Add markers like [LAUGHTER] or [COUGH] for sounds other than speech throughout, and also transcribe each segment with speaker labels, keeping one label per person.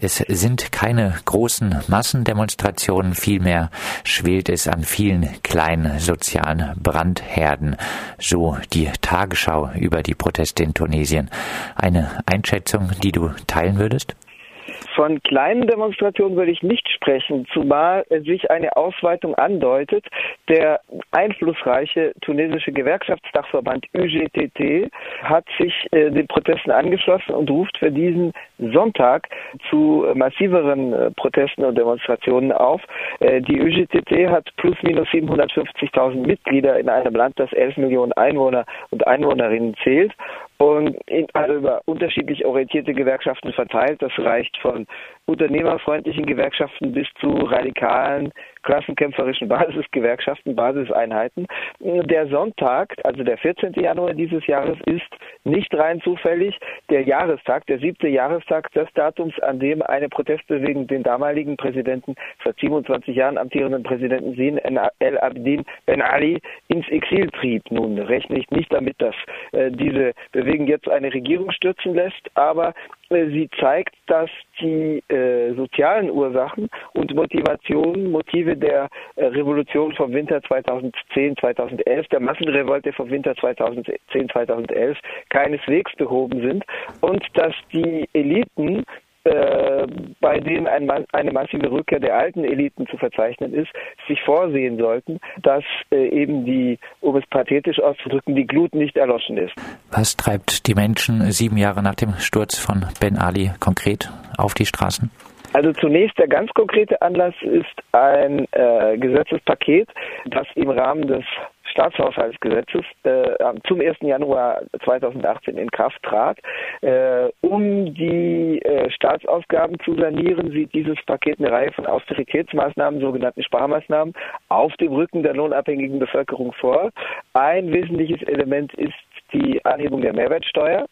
Speaker 1: es sind keine großen Massendemonstrationen, vielmehr schwelt es an vielen kleinen sozialen Brandherden, so die Tagesschau über die Proteste in Tunesien. Eine Einschätzung, die du teilen würdest?
Speaker 2: Von kleinen Demonstrationen würde ich nicht sprechen, zumal sich eine Ausweitung andeutet. Der einflussreiche tunesische Gewerkschaftsdachverband UGTT hat sich äh, den Protesten angeschlossen und ruft für diesen Sonntag zu massiveren äh, Protesten und Demonstrationen auf. Äh, die UGTT hat plus minus 750.000 Mitglieder in einem Land, das 11 Millionen Einwohner und Einwohnerinnen zählt und in, also über unterschiedlich orientierte Gewerkschaften verteilt. Das reicht von unternehmerfreundlichen Gewerkschaften bis zu radikalen klassenkämpferischen [LAUGHS] Basisgewerkschaften, Basiseinheiten. Der Sonntag, also der 14. Januar dieses Jahres, ist nicht rein zufällig der Jahrestag, der siebte Jahrestag des Datums, an dem eine Protestbewegung den damaligen Präsidenten, vor 27 Jahren amtierenden Präsidenten Sin El Abdin Ben Ali ins Exil trieb. Nun rechne ich nicht damit, dass äh, diese Bewegung jetzt eine Regierung stürzen lässt, aber sie zeigt, dass die äh, sozialen Ursachen und Motivationen, Motive der äh, Revolution vom Winter 2010, 2011, der Massenrevolte vom Winter 2010, 2011 keineswegs behoben sind und dass die Eliten äh, bei denen ein, eine massive Rückkehr der alten Eliten zu verzeichnen ist, sich vorsehen sollten, dass äh, eben die, um es pathetisch auszudrücken, die Glut nicht erloschen ist.
Speaker 1: Was treibt die Menschen sieben Jahre nach dem Sturz von Ben Ali konkret auf die Straßen?
Speaker 2: Also zunächst der ganz konkrete Anlass ist ein äh, Gesetzespaket, das im Rahmen des Staatshaushaltsgesetzes äh, zum 1. Januar 2018 in Kraft trat. Äh, um die äh, Staatsausgaben zu sanieren, sieht dieses Paket eine Reihe von Austeritätsmaßnahmen, sogenannten Sparmaßnahmen, auf dem Rücken der lohnabhängigen Bevölkerung vor. Ein wesentliches Element ist die Anhebung der Mehrwertsteuer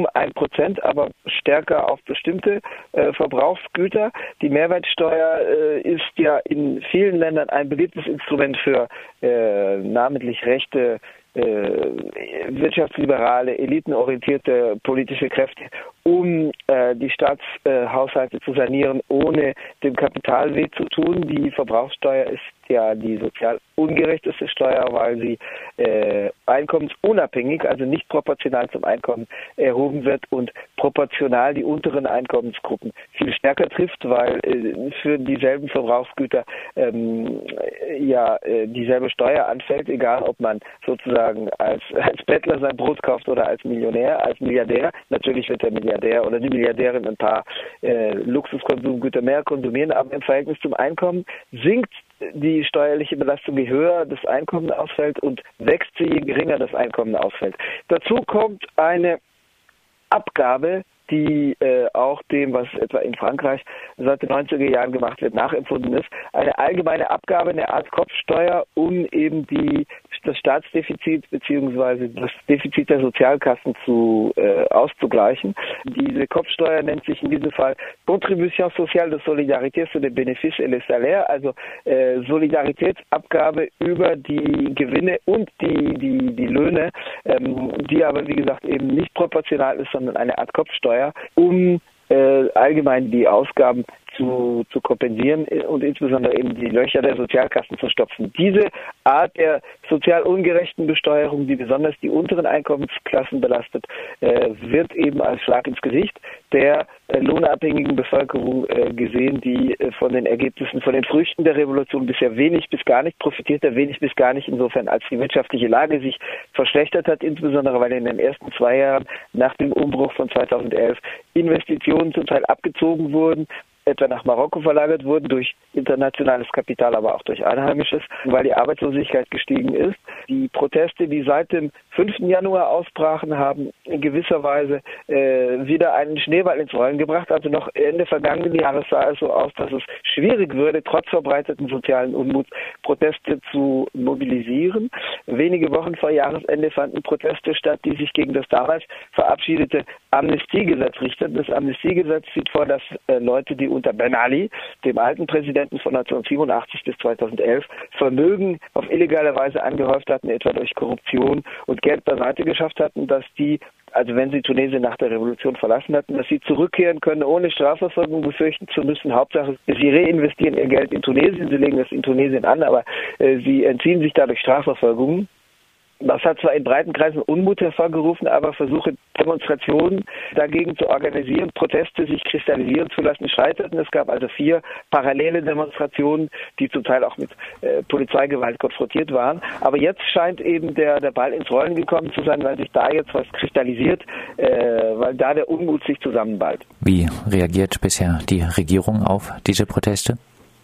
Speaker 2: um ein Prozent, aber stärker auf bestimmte äh, Verbrauchsgüter. Die Mehrwertsteuer äh, ist ja in vielen Ländern ein beliebtes Instrument für äh, namentlich rechte wirtschaftsliberale, elitenorientierte politische Kräfte, um äh, die Staatshaushalte äh, zu sanieren, ohne dem Kapital weh zu tun. Die Verbrauchssteuer ist ja die sozial ungerechteste Steuer, weil sie äh, einkommensunabhängig, also nicht proportional zum Einkommen erhoben wird und proportional die unteren Einkommensgruppen viel stärker trifft, weil äh, für dieselben Verbrauchsgüter ähm, ja äh, dieselbe Steuer anfällt, egal ob man sozusagen als, als Bettler sein Brot kauft oder als Millionär, als Milliardär. Natürlich wird der Milliardär oder die Milliardärin ein paar äh, Luxuskonsumgüter mehr konsumieren, aber im Verhältnis zum Einkommen sinkt die steuerliche Belastung, je höher das Einkommen ausfällt und wächst sie, je geringer das Einkommen ausfällt. Dazu kommt eine Abgabe die äh, auch dem, was etwa in Frankreich seit den 90er Jahren gemacht wird, nachempfunden ist. Eine allgemeine Abgabe, eine Art Kopfsteuer, um eben die, das Staatsdefizit beziehungsweise das Defizit der Sozialkassen zu äh, auszugleichen. Diese Kopfsteuer nennt sich in diesem Fall Contribution sociale de solidarité sur les bénéfices et les salaires, also äh, Solidaritätsabgabe über die Gewinne und die, die, die Löhne, ähm, die aber wie gesagt eben nicht proportional ist, sondern eine Art Kopfsteuer Steuer, um äh, allgemein die Ausgaben zu, zu kompensieren und insbesondere eben die Löcher der Sozialkassen zu stopfen. Diese Art der sozial ungerechten Besteuerung, die besonders die unteren Einkommensklassen belastet, äh, wird eben als Schlag ins Gesicht der äh, lohnabhängigen Bevölkerung äh, gesehen, die von den Ergebnissen, von den Früchten der Revolution bisher wenig bis gar nicht profitiert hat, wenig bis gar nicht insofern, als die wirtschaftliche Lage sich verschlechtert hat, insbesondere weil in den ersten zwei Jahren nach dem Umbruch von 2011 Investitionen zum Teil abgezogen wurden, etwa nach Marokko verlagert wurden durch internationales Kapital, aber auch durch einheimisches, weil die Arbeitslosigkeit gestiegen ist. Die Proteste, die seit dem 5. Januar ausbrachen, haben in gewisser Weise äh, wieder einen Schneeball ins Rollen gebracht. Also noch Ende vergangenen Jahres sah es so aus, dass es schwierig würde, trotz verbreiteten sozialen Unmuts Proteste zu mobilisieren. Wenige Wochen vor Jahresende fanden Proteste statt, die sich gegen das damals verabschiedete Amnestiegesetz richteten. Das Amnestiegesetz sieht vor, dass äh, Leute, die unter Ben Ali, dem alten Präsidenten von 1987 bis 2011, Vermögen auf illegale Weise angehäuft hatten, etwa durch Korruption und Geld beiseite geschafft hatten, dass die also wenn sie Tunesien nach der Revolution verlassen hatten, dass sie zurückkehren können, ohne Strafverfolgung befürchten zu müssen. Hauptsache, sie reinvestieren ihr Geld in Tunesien, sie legen es in Tunesien an, aber äh, sie entziehen sich dadurch Strafverfolgungen. Das hat zwar in breiten Kreisen Unmut hervorgerufen, aber Versuche, Demonstrationen dagegen zu organisieren, Proteste sich kristallisieren zu lassen, scheiterten. Es gab also vier parallele Demonstrationen, die zum Teil auch mit äh, Polizeigewalt konfrontiert waren. Aber jetzt scheint eben der, der Ball ins Rollen gekommen zu sein, weil sich da jetzt was kristallisiert, äh, weil da der Unmut sich zusammenballt.
Speaker 1: Wie reagiert bisher die Regierung auf diese Proteste?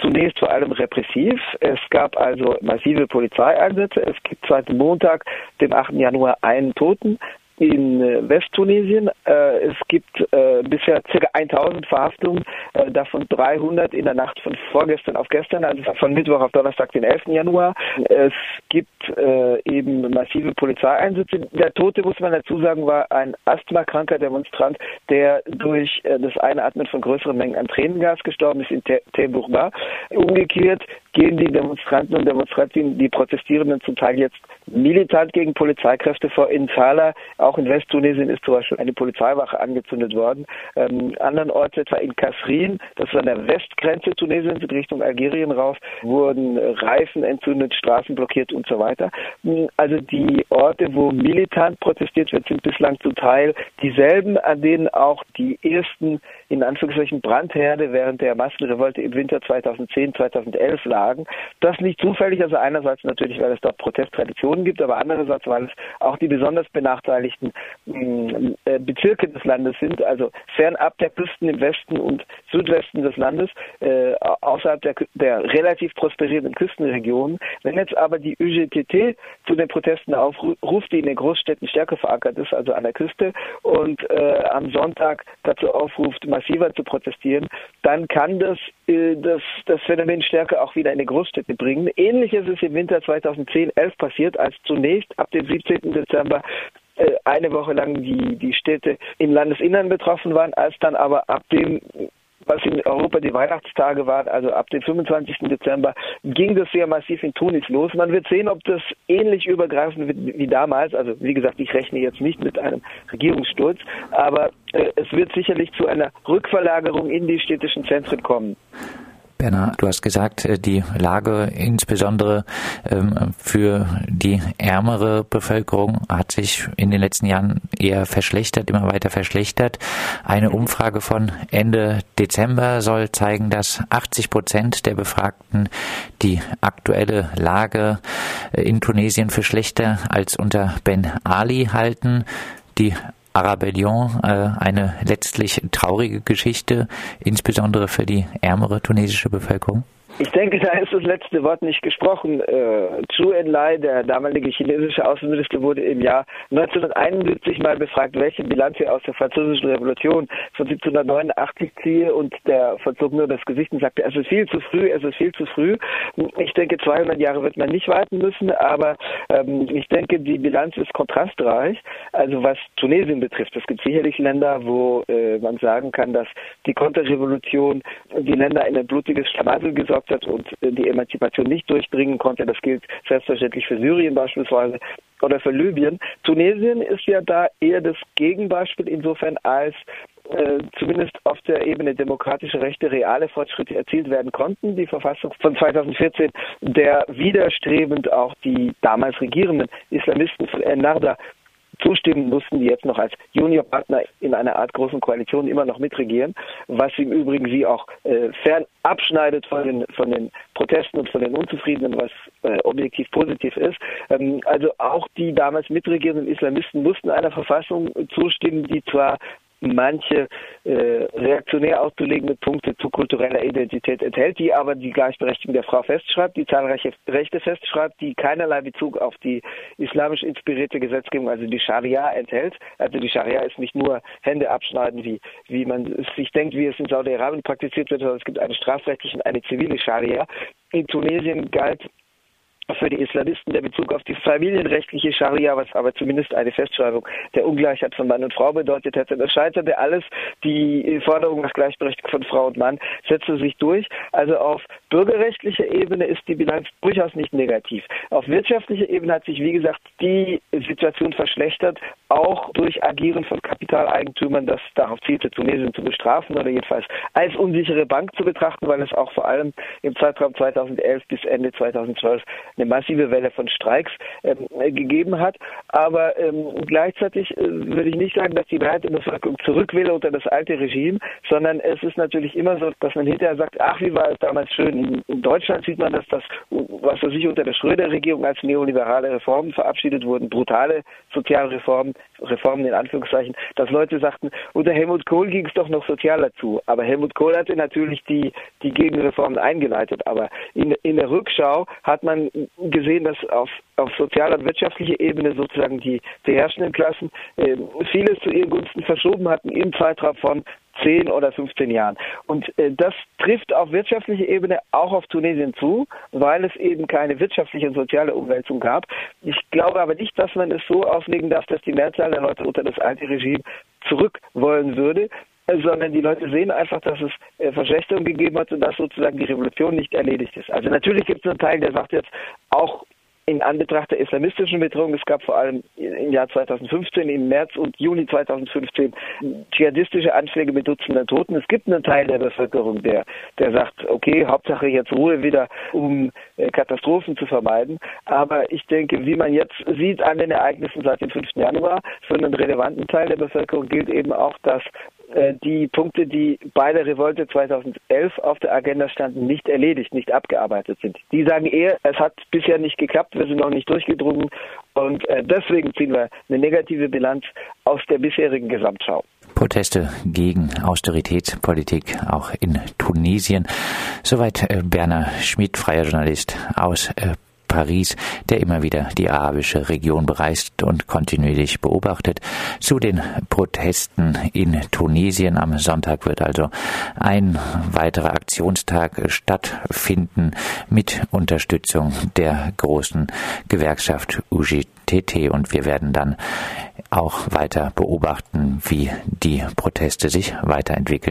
Speaker 2: Zunächst vor allem repressiv. Es gab also massive Polizeieinsätze. Es gibt seit Montag, dem 8. Januar, einen Toten in äh, Westtunesien. Äh, es gibt äh, bisher ca. 1000 Verhaftungen, äh, davon 300 in der Nacht von vorgestern auf gestern, also von Mittwoch auf Donnerstag, den 11. Januar. Es gibt äh, eben massive Polizeieinsätze. Der Tote, muss man dazu sagen, war ein asthmakranker Demonstrant, der durch äh, das Einatmen von größeren Mengen an Tränengas gestorben ist in Teburba. Umgekehrt gehen die Demonstranten und Demonstrantinnen, die Protestierenden zum Teil jetzt militant gegen Polizeikräfte vor. In Sala, auch in Westtunesien, ist zum Beispiel eine Polizeiwache angezündet worden. Ähm, andernorts, etwa in Kasrin, das ist an der Westgrenze Tunesiens in Richtung Algerien rauf, wurden Reifen entzündet, Straßen blockiert und so weiter. Hm, also die Orte, wo militant protestiert wird, sind bislang zum Teil dieselben, an denen auch die ersten, in Anführungszeichen, Brandherde während der Massenrevolte im Winter 2010, 2011 lagen. Das nicht zufällig, also einerseits natürlich, weil es dort Protesttraditionen gibt, aber andererseits, weil es auch die besonders benachteiligten mm, äh, Bezirke des Landes sind, also fernab der Küsten im Westen und Südwesten des Landes, äh, außerhalb der, der relativ prosperierenden Küstenregionen. Wenn jetzt aber die UGTT zu den Protesten aufruft, die in den Großstädten stärker verankert ist, also an der Küste, und äh, am Sonntag dazu aufruft, massiver zu protestieren, dann kann das, äh, das, das Phänomen stärker auch wieder in die Großstädte bringen. Ähnliches ist im Winter 2010-11 passiert, als zunächst ab dem 17. Dezember eine Woche lang die, die Städte im Landesinnern betroffen waren, als dann aber ab dem was in Europa die Weihnachtstage waren, also ab dem 25. Dezember, ging das sehr massiv in Tunis los. Man wird sehen, ob das ähnlich übergreifend wird wie damals. Also wie gesagt, ich rechne jetzt nicht mit einem Regierungssturz, aber äh, es wird sicherlich zu einer Rückverlagerung in die städtischen Zentren kommen.
Speaker 1: Bernhard, du hast gesagt, äh, die Lage insbesondere ähm, für die ärmere Bevölkerung hat sich in den letzten Jahren eher verschlechtert, immer weiter verschlechtert. Eine Umfrage von Ende Dezember soll zeigen, dass 80 Prozent der Befragten die aktuelle Lage äh, in Tunesien für schlechter als unter Ben Ali halten. Die Arabellion äh, eine letztlich traurige Geschichte, insbesondere für die ärmere tunesische Bevölkerung?
Speaker 2: Ich denke, da ist das letzte Wort nicht gesprochen. Äh, Zhu Enlai, der damalige chinesische Außenminister, wurde im Jahr 1971 mal befragt, welche Bilanz er aus der französischen Revolution von 1789 ziehe und der verzog nur das Gesicht und sagte, es ist viel zu früh, es ist viel zu früh. Ich denke, 200 Jahre wird man nicht warten müssen, aber ähm, ich denke, die Bilanz ist kontrastreich. Also was Tunesien betrifft, es gibt sicherlich Länder, wo äh, man sagen kann, dass die Konterrevolution die Länder in ein blutiges Schlamassel gesorgt hat und die Emanzipation nicht durchdringen konnte. Das gilt selbstverständlich für Syrien beispielsweise oder für Libyen. Tunesien ist ja da eher das Gegenbeispiel insofern als äh, zumindest auf der Ebene demokratische Rechte reale Fortschritte erzielt werden konnten. Die Verfassung von 2014, der widerstrebend auch die damals regierenden Islamisten von Ennahda zustimmen mussten, die jetzt noch als Juniorpartner in einer Art großen Koalition immer noch mitregieren, was im Übrigen sie auch äh, fern abschneidet von den, von den Protesten und von den Unzufriedenen, was äh, objektiv positiv ist. Ähm, also auch die damals mitregierenden Islamisten mussten einer Verfassung zustimmen, die zwar manche äh, reaktionär auszulegende Punkte zu kultureller Identität enthält, die aber die Gleichberechtigung der Frau festschreibt, die zahlreiche Rechte festschreibt, die keinerlei Bezug auf die islamisch inspirierte Gesetzgebung, also die Scharia enthält. Also die Scharia ist nicht nur Hände abschneiden, wie, wie man sich denkt, wie es in Saudi-Arabien praktiziert wird, sondern es gibt eine strafrechtliche und eine zivile Scharia. In Tunesien galt für die Islamisten der Bezug auf die familienrechtliche Scharia, was aber zumindest eine Festschreibung der Ungleichheit von Mann und Frau bedeutet hätte. Das scheiterte alles. Die Forderung nach Gleichberechtigung von Frau und Mann setzte sich durch. Also auf bürgerrechtlicher Ebene ist die Bilanz durchaus nicht negativ. Auf wirtschaftlicher Ebene hat sich, wie gesagt, die Situation verschlechtert, auch durch Agieren von Kapitaleigentümern, das darauf zielte, Tunesien zu bestrafen oder jedenfalls als unsichere Bank zu betrachten, weil es auch vor allem im Zeitraum 2011 bis Ende 2012 eine massive Welle von Streiks ähm, gegeben hat. Aber ähm, gleichzeitig äh, würde ich nicht sagen, dass die Mehrheit der Bevölkerung zurück will unter das alte Regime, sondern es ist natürlich immer so, dass man hinterher sagt, ach, wie war es damals schön. In Deutschland sieht man, dass das, was sich unter der Schröder-Regierung als neoliberale Reformen verabschiedet wurden, brutale Sozialreformen, Reformen in Anführungszeichen, dass Leute sagten, unter Helmut Kohl ging es doch noch sozialer zu. Aber Helmut Kohl hatte natürlich die, die Gegenreformen eingeleitet. Aber in, in der Rückschau hat man gesehen, dass auf, auf sozialer und wirtschaftlicher Ebene sozusagen die, die herrschenden Klassen äh, vieles zu ihren Gunsten verschoben hatten im Zeitraum von 10 oder 15 Jahren. Und äh, das trifft auf wirtschaftlicher Ebene auch auf Tunesien zu, weil es eben keine wirtschaftliche und soziale Umwälzung gab. Ich glaube aber nicht, dass man es so auslegen darf, dass die Mehrzahl der Leute unter das alte Regime zurück wollen würde sondern die Leute sehen einfach, dass es äh, Verschlechterung gegeben hat und dass sozusagen die Revolution nicht erledigt ist. Also natürlich gibt es einen Teil, der sagt jetzt auch in Anbetracht der islamistischen Bedrohung, es gab vor allem im Jahr 2015, im März und Juni 2015 dschihadistische Anschläge mit Dutzenden Toten. Es gibt einen Teil der Bevölkerung, der, der sagt, okay, Hauptsache jetzt Ruhe wieder, um äh, Katastrophen zu vermeiden. Aber ich denke, wie man jetzt sieht an den Ereignissen seit dem 5. Januar, für einen relevanten Teil der Bevölkerung gilt eben auch, dass die Punkte, die bei der Revolte 2011 auf der Agenda standen, nicht erledigt, nicht abgearbeitet sind. Die sagen eher, es hat bisher nicht geklappt, wir sind noch nicht durchgedrungen und äh, deswegen ziehen wir eine negative Bilanz aus der bisherigen Gesamtschau.
Speaker 1: Proteste gegen Austeritätspolitik auch in Tunesien. Soweit äh, Berner Schmidt, freier Journalist aus Paris, der immer wieder die arabische Region bereist und kontinuierlich beobachtet. Zu den Protesten in Tunesien am Sonntag wird also ein weiterer Aktionstag stattfinden mit Unterstützung der großen Gewerkschaft UGTT und wir werden dann auch weiter beobachten, wie die Proteste sich weiterentwickeln.